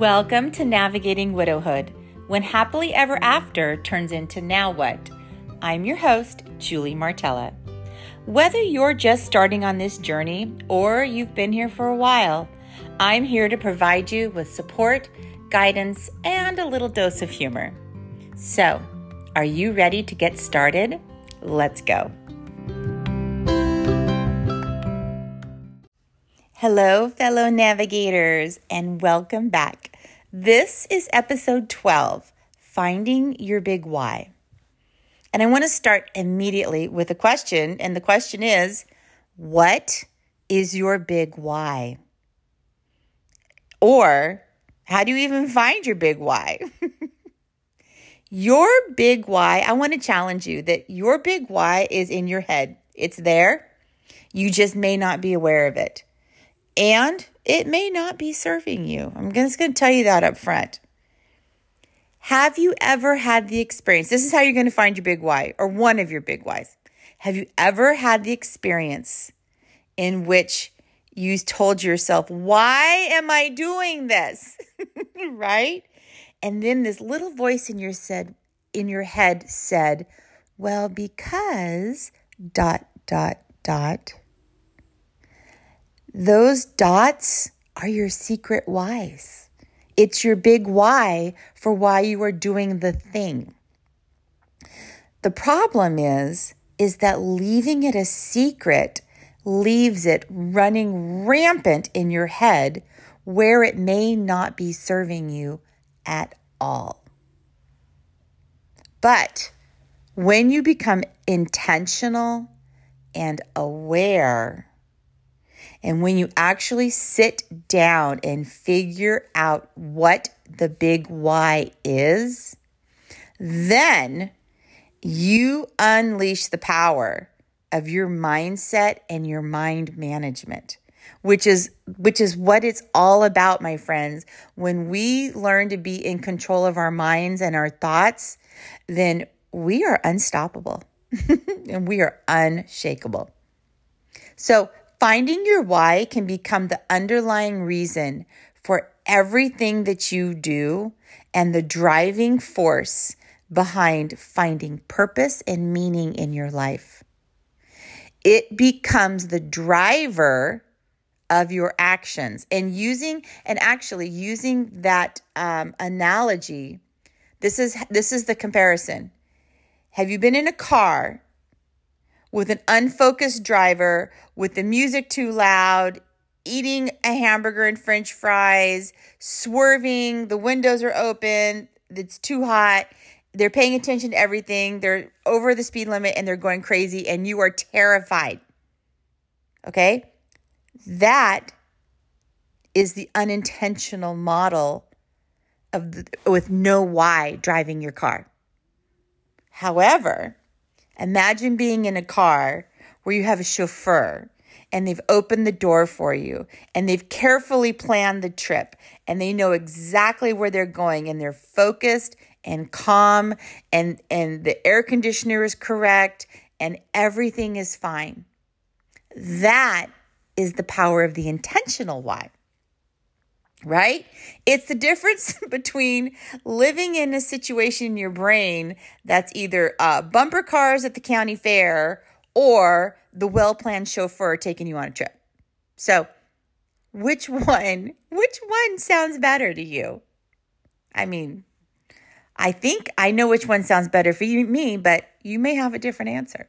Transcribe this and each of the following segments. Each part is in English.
Welcome to Navigating Widowhood, when happily ever after turns into now what. I'm your host, Julie Martella. Whether you're just starting on this journey or you've been here for a while, I'm here to provide you with support, guidance, and a little dose of humor. So, are you ready to get started? Let's go. Hello, fellow navigators, and welcome back. This is episode 12 Finding Your Big Why. And I want to start immediately with a question. And the question is What is your big why? Or how do you even find your big why? your big why, I want to challenge you that your big why is in your head. It's there. You just may not be aware of it and it may not be serving you. I'm just going to tell you that up front. Have you ever had the experience? This is how you're going to find your big why or one of your big whys. Have you ever had the experience in which you told yourself, Why am I doing this? right? And then this little voice in your said in your head said, Well, because dot dot dot those dots are your secret whys. It's your big why for why you are doing the thing. The problem is is that leaving it a secret leaves it running rampant in your head where it may not be serving you at all. But when you become intentional and aware and when you actually sit down and figure out what the big why is, then you unleash the power of your mindset and your mind management which is which is what it's all about my friends. When we learn to be in control of our minds and our thoughts then we are unstoppable. And we are unshakable. So Finding your why can become the underlying reason for everything that you do and the driving force behind finding purpose and meaning in your life. It becomes the driver of your actions. And using and actually using that um, analogy, this is this is the comparison. Have you been in a car with an unfocused driver, with the music too loud, eating a hamburger and french fries, swerving, the windows are open, it's too hot. They're paying attention to everything. They're over the speed limit and they're going crazy, and you are terrified. Okay? That is the unintentional model of the, with no why driving your car. However, Imagine being in a car where you have a chauffeur and they've opened the door for you and they've carefully planned the trip and they know exactly where they're going and they're focused and calm and and the air conditioner is correct and everything is fine. That is the power of the intentional why right? It's the difference between living in a situation in your brain that's either uh, bumper cars at the county fair or the well planned chauffeur taking you on a trip. So, which one, which one sounds better to you? I mean, I think I know which one sounds better for you, me, but you may have a different answer.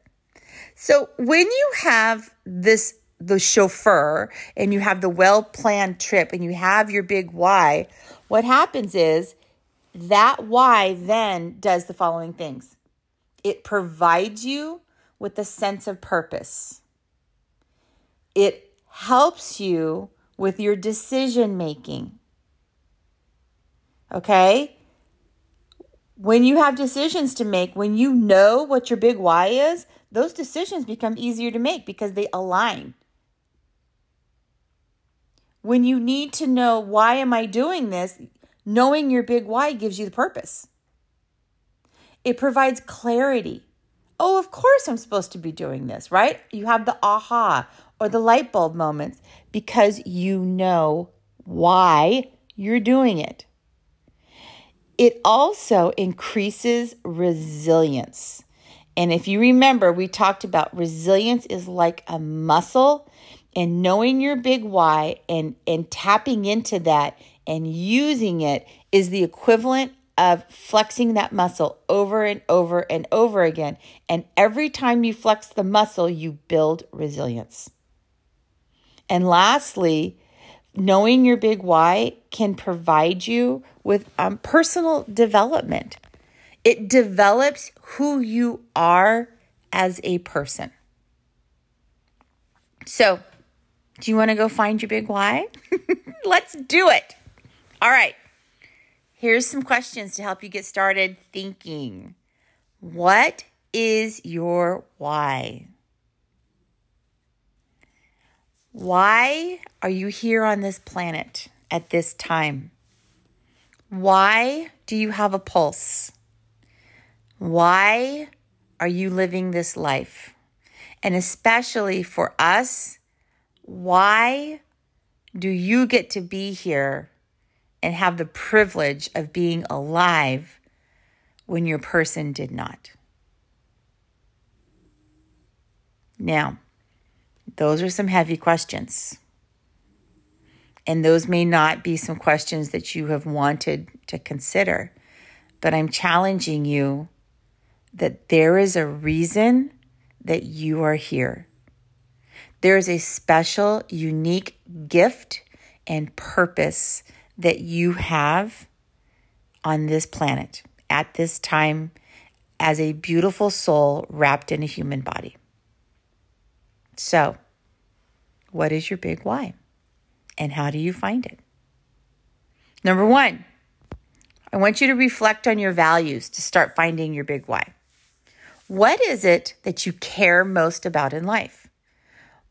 So, when you have this the chauffeur and you have the well planned trip and you have your big why, what happens is that why then does the following things it provides you with a sense of purpose, it helps you with your decision making. Okay? When you have decisions to make, when you know what your big why is, those decisions become easier to make because they align when you need to know why am I doing this, knowing your big why gives you the purpose. It provides clarity. Oh, of course I'm supposed to be doing this, right? You have the aha or the light bulb moments because you know why you're doing it. It also increases resilience. And if you remember, we talked about resilience is like a muscle, and knowing your big why and, and tapping into that and using it is the equivalent of flexing that muscle over and over and over again. And every time you flex the muscle, you build resilience. And lastly, knowing your big why can provide you with um, personal development. It develops who you are as a person. So, do you want to go find your big why? Let's do it. All right. Here's some questions to help you get started thinking. What is your why? Why are you here on this planet at this time? Why do you have a pulse? Why are you living this life? And especially for us, why do you get to be here and have the privilege of being alive when your person did not. Now, those are some heavy questions. And those may not be some questions that you have wanted to consider, but I'm challenging you that there is a reason that you are here. There is a special, unique gift and purpose that you have on this planet at this time as a beautiful soul wrapped in a human body. So, what is your big why? And how do you find it? Number one, I want you to reflect on your values to start finding your big why. What is it that you care most about in life?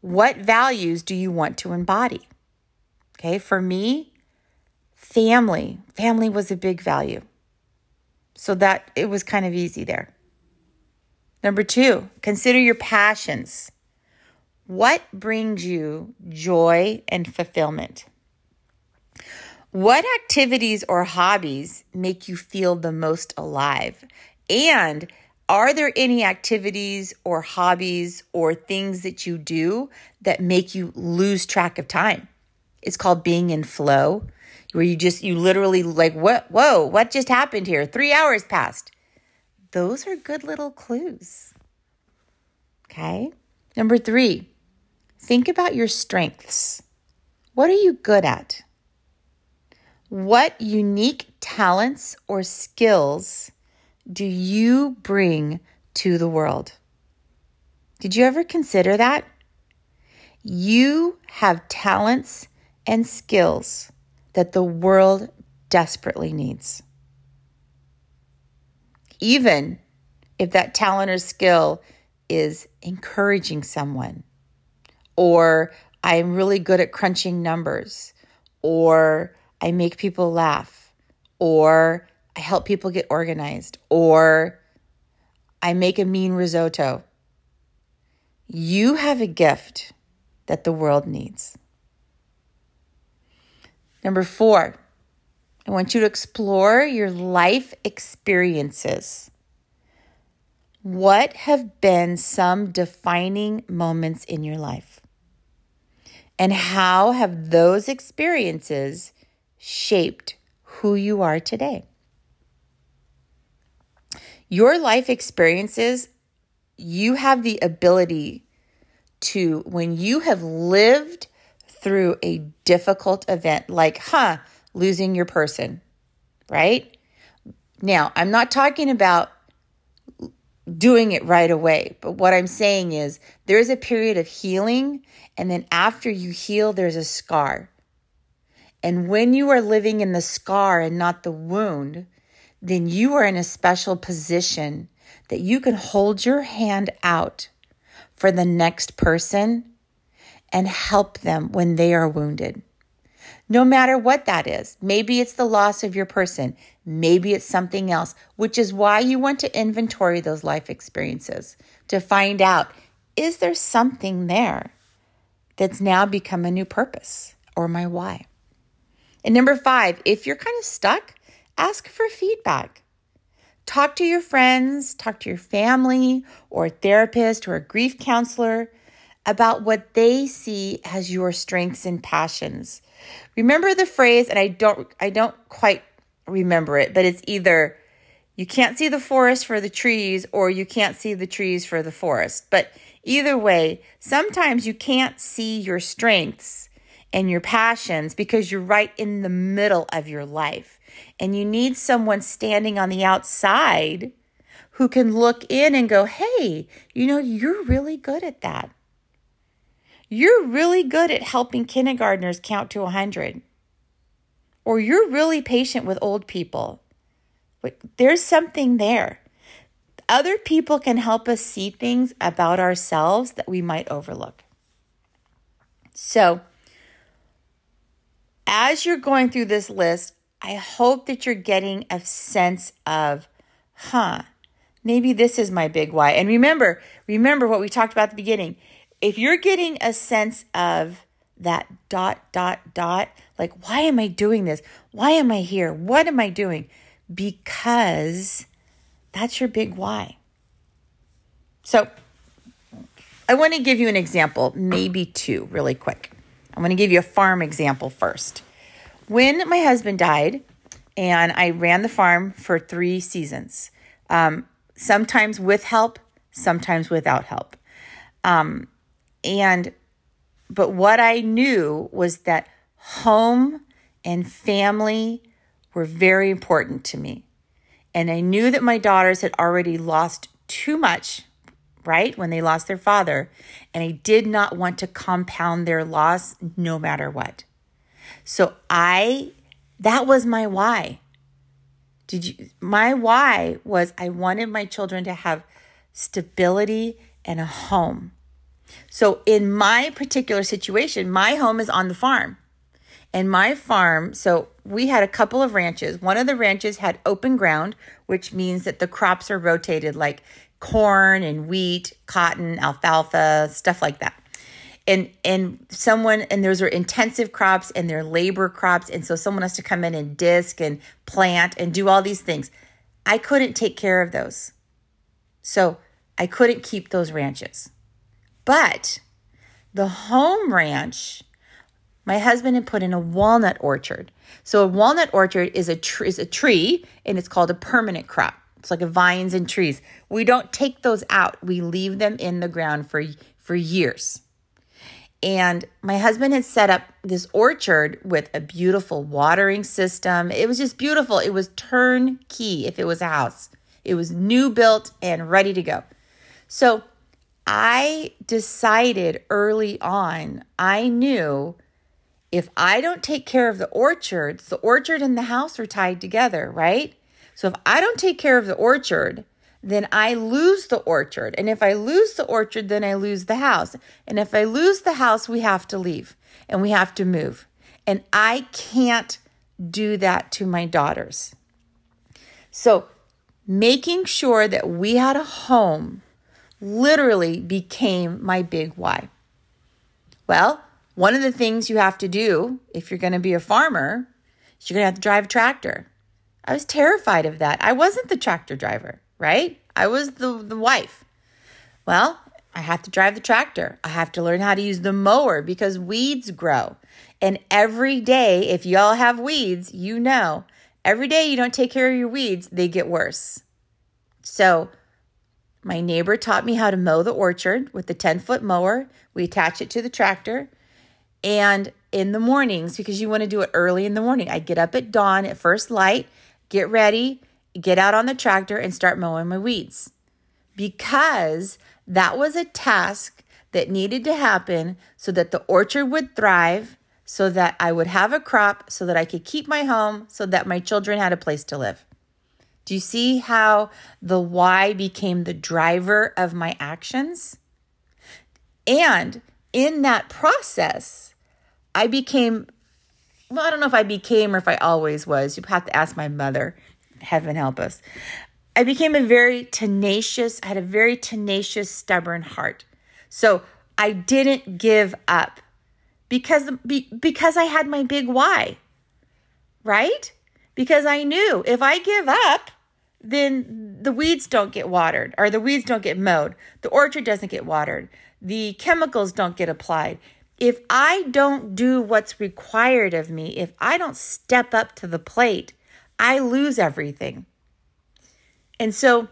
What values do you want to embody? Okay, for me, family. Family was a big value. So that it was kind of easy there. Number two, consider your passions. What brings you joy and fulfillment? What activities or hobbies make you feel the most alive? And are there any activities or hobbies or things that you do that make you lose track of time? It's called being in flow where you just, you literally like, what, whoa, what just happened here? Three hours passed. Those are good little clues. Okay. Number three, think about your strengths. What are you good at? What unique talents or skills do you bring to the world? Did you ever consider that? You have talents and skills that the world desperately needs. Even if that talent or skill is encouraging someone, or I'm really good at crunching numbers, or I make people laugh, or I help people get organized, or I make a mean risotto. You have a gift that the world needs. Number four, I want you to explore your life experiences. What have been some defining moments in your life? And how have those experiences shaped who you are today? Your life experiences, you have the ability to, when you have lived through a difficult event, like, huh, losing your person, right? Now, I'm not talking about doing it right away, but what I'm saying is there's a period of healing, and then after you heal, there's a scar. And when you are living in the scar and not the wound, then you are in a special position that you can hold your hand out for the next person and help them when they are wounded. No matter what that is, maybe it's the loss of your person, maybe it's something else, which is why you want to inventory those life experiences to find out is there something there that's now become a new purpose or my why? And number five, if you're kind of stuck, ask for feedback. Talk to your friends, talk to your family or a therapist or a grief counselor about what they see as your strengths and passions. Remember the phrase, and I don't I don't quite remember it, but it's either you can't see the forest for the trees or you can't see the trees for the forest. But either way, sometimes you can't see your strengths and your passions because you're right in the middle of your life. And you need someone standing on the outside who can look in and go, hey, you know, you're really good at that. You're really good at helping kindergartners count to 100. Or you're really patient with old people. There's something there. Other people can help us see things about ourselves that we might overlook. So, as you're going through this list, I hope that you're getting a sense of, huh, maybe this is my big why. And remember, remember what we talked about at the beginning if you're getting a sense of that dot, dot, dot, like, why am I doing this? Why am I here? What am I doing? Because that's your big why. So, I want to give you an example, maybe two, really quick. I'm going to give you a farm example first. When my husband died, and I ran the farm for three seasons, um, sometimes with help, sometimes without help. Um, and, but what I knew was that home and family were very important to me. And I knew that my daughters had already lost too much, right, when they lost their father. And I did not want to compound their loss no matter what. So I, that was my why. Did you, my why was I wanted my children to have stability and a home. So, in my particular situation, my home is on the farm. And my farm, so we had a couple of ranches. One of the ranches had open ground, which means that the crops are rotated like corn and wheat, cotton, alfalfa, stuff like that. And and someone and those are intensive crops and they're labor crops and so someone has to come in and disc and plant and do all these things. I couldn't take care of those. So, I couldn't keep those ranches. But the home ranch, my husband had put in a walnut orchard. So a walnut orchard is a tr- is a tree and it's called a permanent crop. It's like vines and trees. We don't take those out. We leave them in the ground for for years. And my husband had set up this orchard with a beautiful watering system. It was just beautiful. It was turnkey if it was a house. It was new built and ready to go. So I decided early on, I knew if I don't take care of the orchards, the orchard and the house are tied together, right? So if I don't take care of the orchard, then I lose the orchard. And if I lose the orchard, then I lose the house. And if I lose the house, we have to leave and we have to move. And I can't do that to my daughters. So making sure that we had a home literally became my big why. Well, one of the things you have to do if you're going to be a farmer is you're going to have to drive a tractor. I was terrified of that. I wasn't the tractor driver, right? I was the, the wife. Well, I have to drive the tractor. I have to learn how to use the mower because weeds grow. And every day, if y'all have weeds, you know, every day you don't take care of your weeds, they get worse. So my neighbor taught me how to mow the orchard with the 10 foot mower. We attach it to the tractor. And in the mornings, because you want to do it early in the morning, I get up at dawn at first light, get ready, get out on the tractor, and start mowing my weeds. Because that was a task that needed to happen so that the orchard would thrive, so that I would have a crop, so that I could keep my home, so that my children had a place to live. Do you see how the why became the driver of my actions? And in that process, I became, well, I don't know if I became or if I always was. You have to ask my mother. Heaven help us. I became a very tenacious, I had a very tenacious, stubborn heart. So I didn't give up because, because I had my big why. right? Because I knew if I give up, then the weeds don't get watered or the weeds don't get mowed. The orchard doesn't get watered. The chemicals don't get applied. If I don't do what's required of me, if I don't step up to the plate, I lose everything. And so,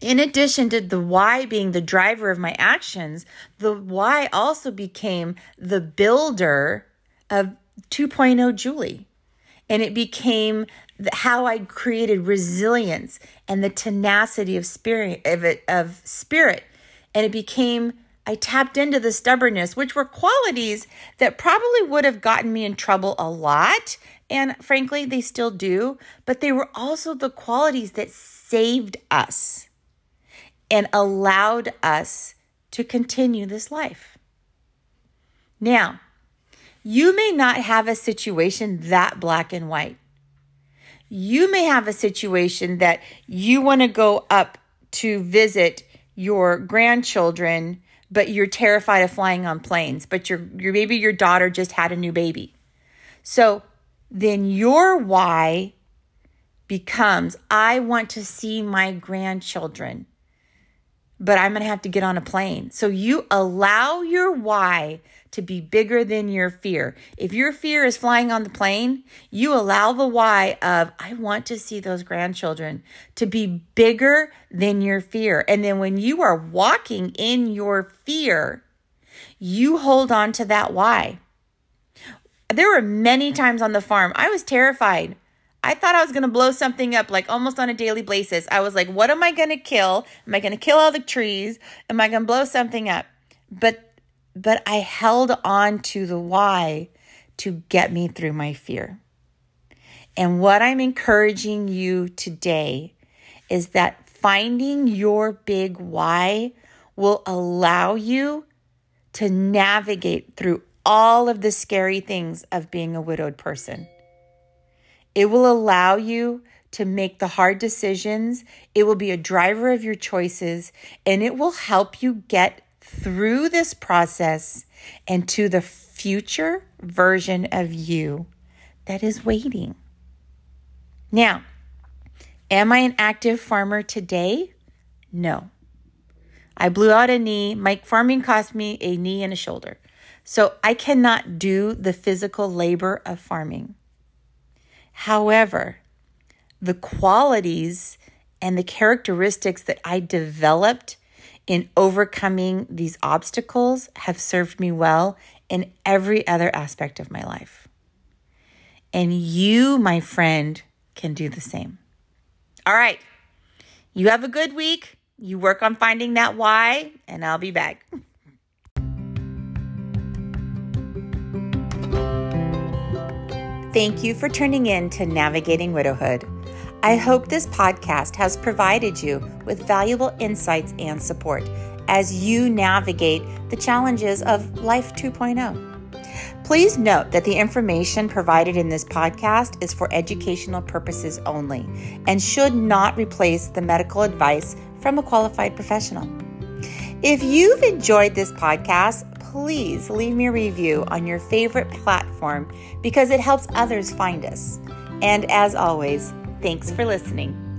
in addition to the why being the driver of my actions, the why also became the builder of 2.0 Julie. And it became how I created resilience and the tenacity of spirit of it of spirit. And it became I tapped into the stubbornness, which were qualities that probably would have gotten me in trouble a lot. And frankly, they still do. But they were also the qualities that saved us and allowed us to continue this life. Now, you may not have a situation that black and white you may have a situation that you want to go up to visit your grandchildren but you're terrified of flying on planes but your your maybe your daughter just had a new baby so then your why becomes i want to see my grandchildren but i'm going to have to get on a plane so you allow your why to be bigger than your fear. If your fear is flying on the plane, you allow the why of, I want to see those grandchildren to be bigger than your fear. And then when you are walking in your fear, you hold on to that why. There were many times on the farm I was terrified. I thought I was going to blow something up like almost on a daily basis. I was like, what am I going to kill? Am I going to kill all the trees? Am I going to blow something up? But but I held on to the why to get me through my fear. And what I'm encouraging you today is that finding your big why will allow you to navigate through all of the scary things of being a widowed person. It will allow you to make the hard decisions. It will be a driver of your choices and it will help you get through this process and to the future version of you that is waiting. Now, am I an active farmer today? No. I blew out a knee. My farming cost me a knee and a shoulder. So I cannot do the physical labor of farming. However, the qualities and the characteristics that I developed in overcoming these obstacles have served me well in every other aspect of my life. And you, my friend, can do the same. All right. You have a good week. You work on finding that why, and I'll be back. Thank you for tuning in to Navigating Widowhood. I hope this podcast has provided you with valuable insights and support as you navigate the challenges of Life 2.0. Please note that the information provided in this podcast is for educational purposes only and should not replace the medical advice from a qualified professional. If you've enjoyed this podcast, please leave me a review on your favorite platform because it helps others find us. And as always, Thanks for listening.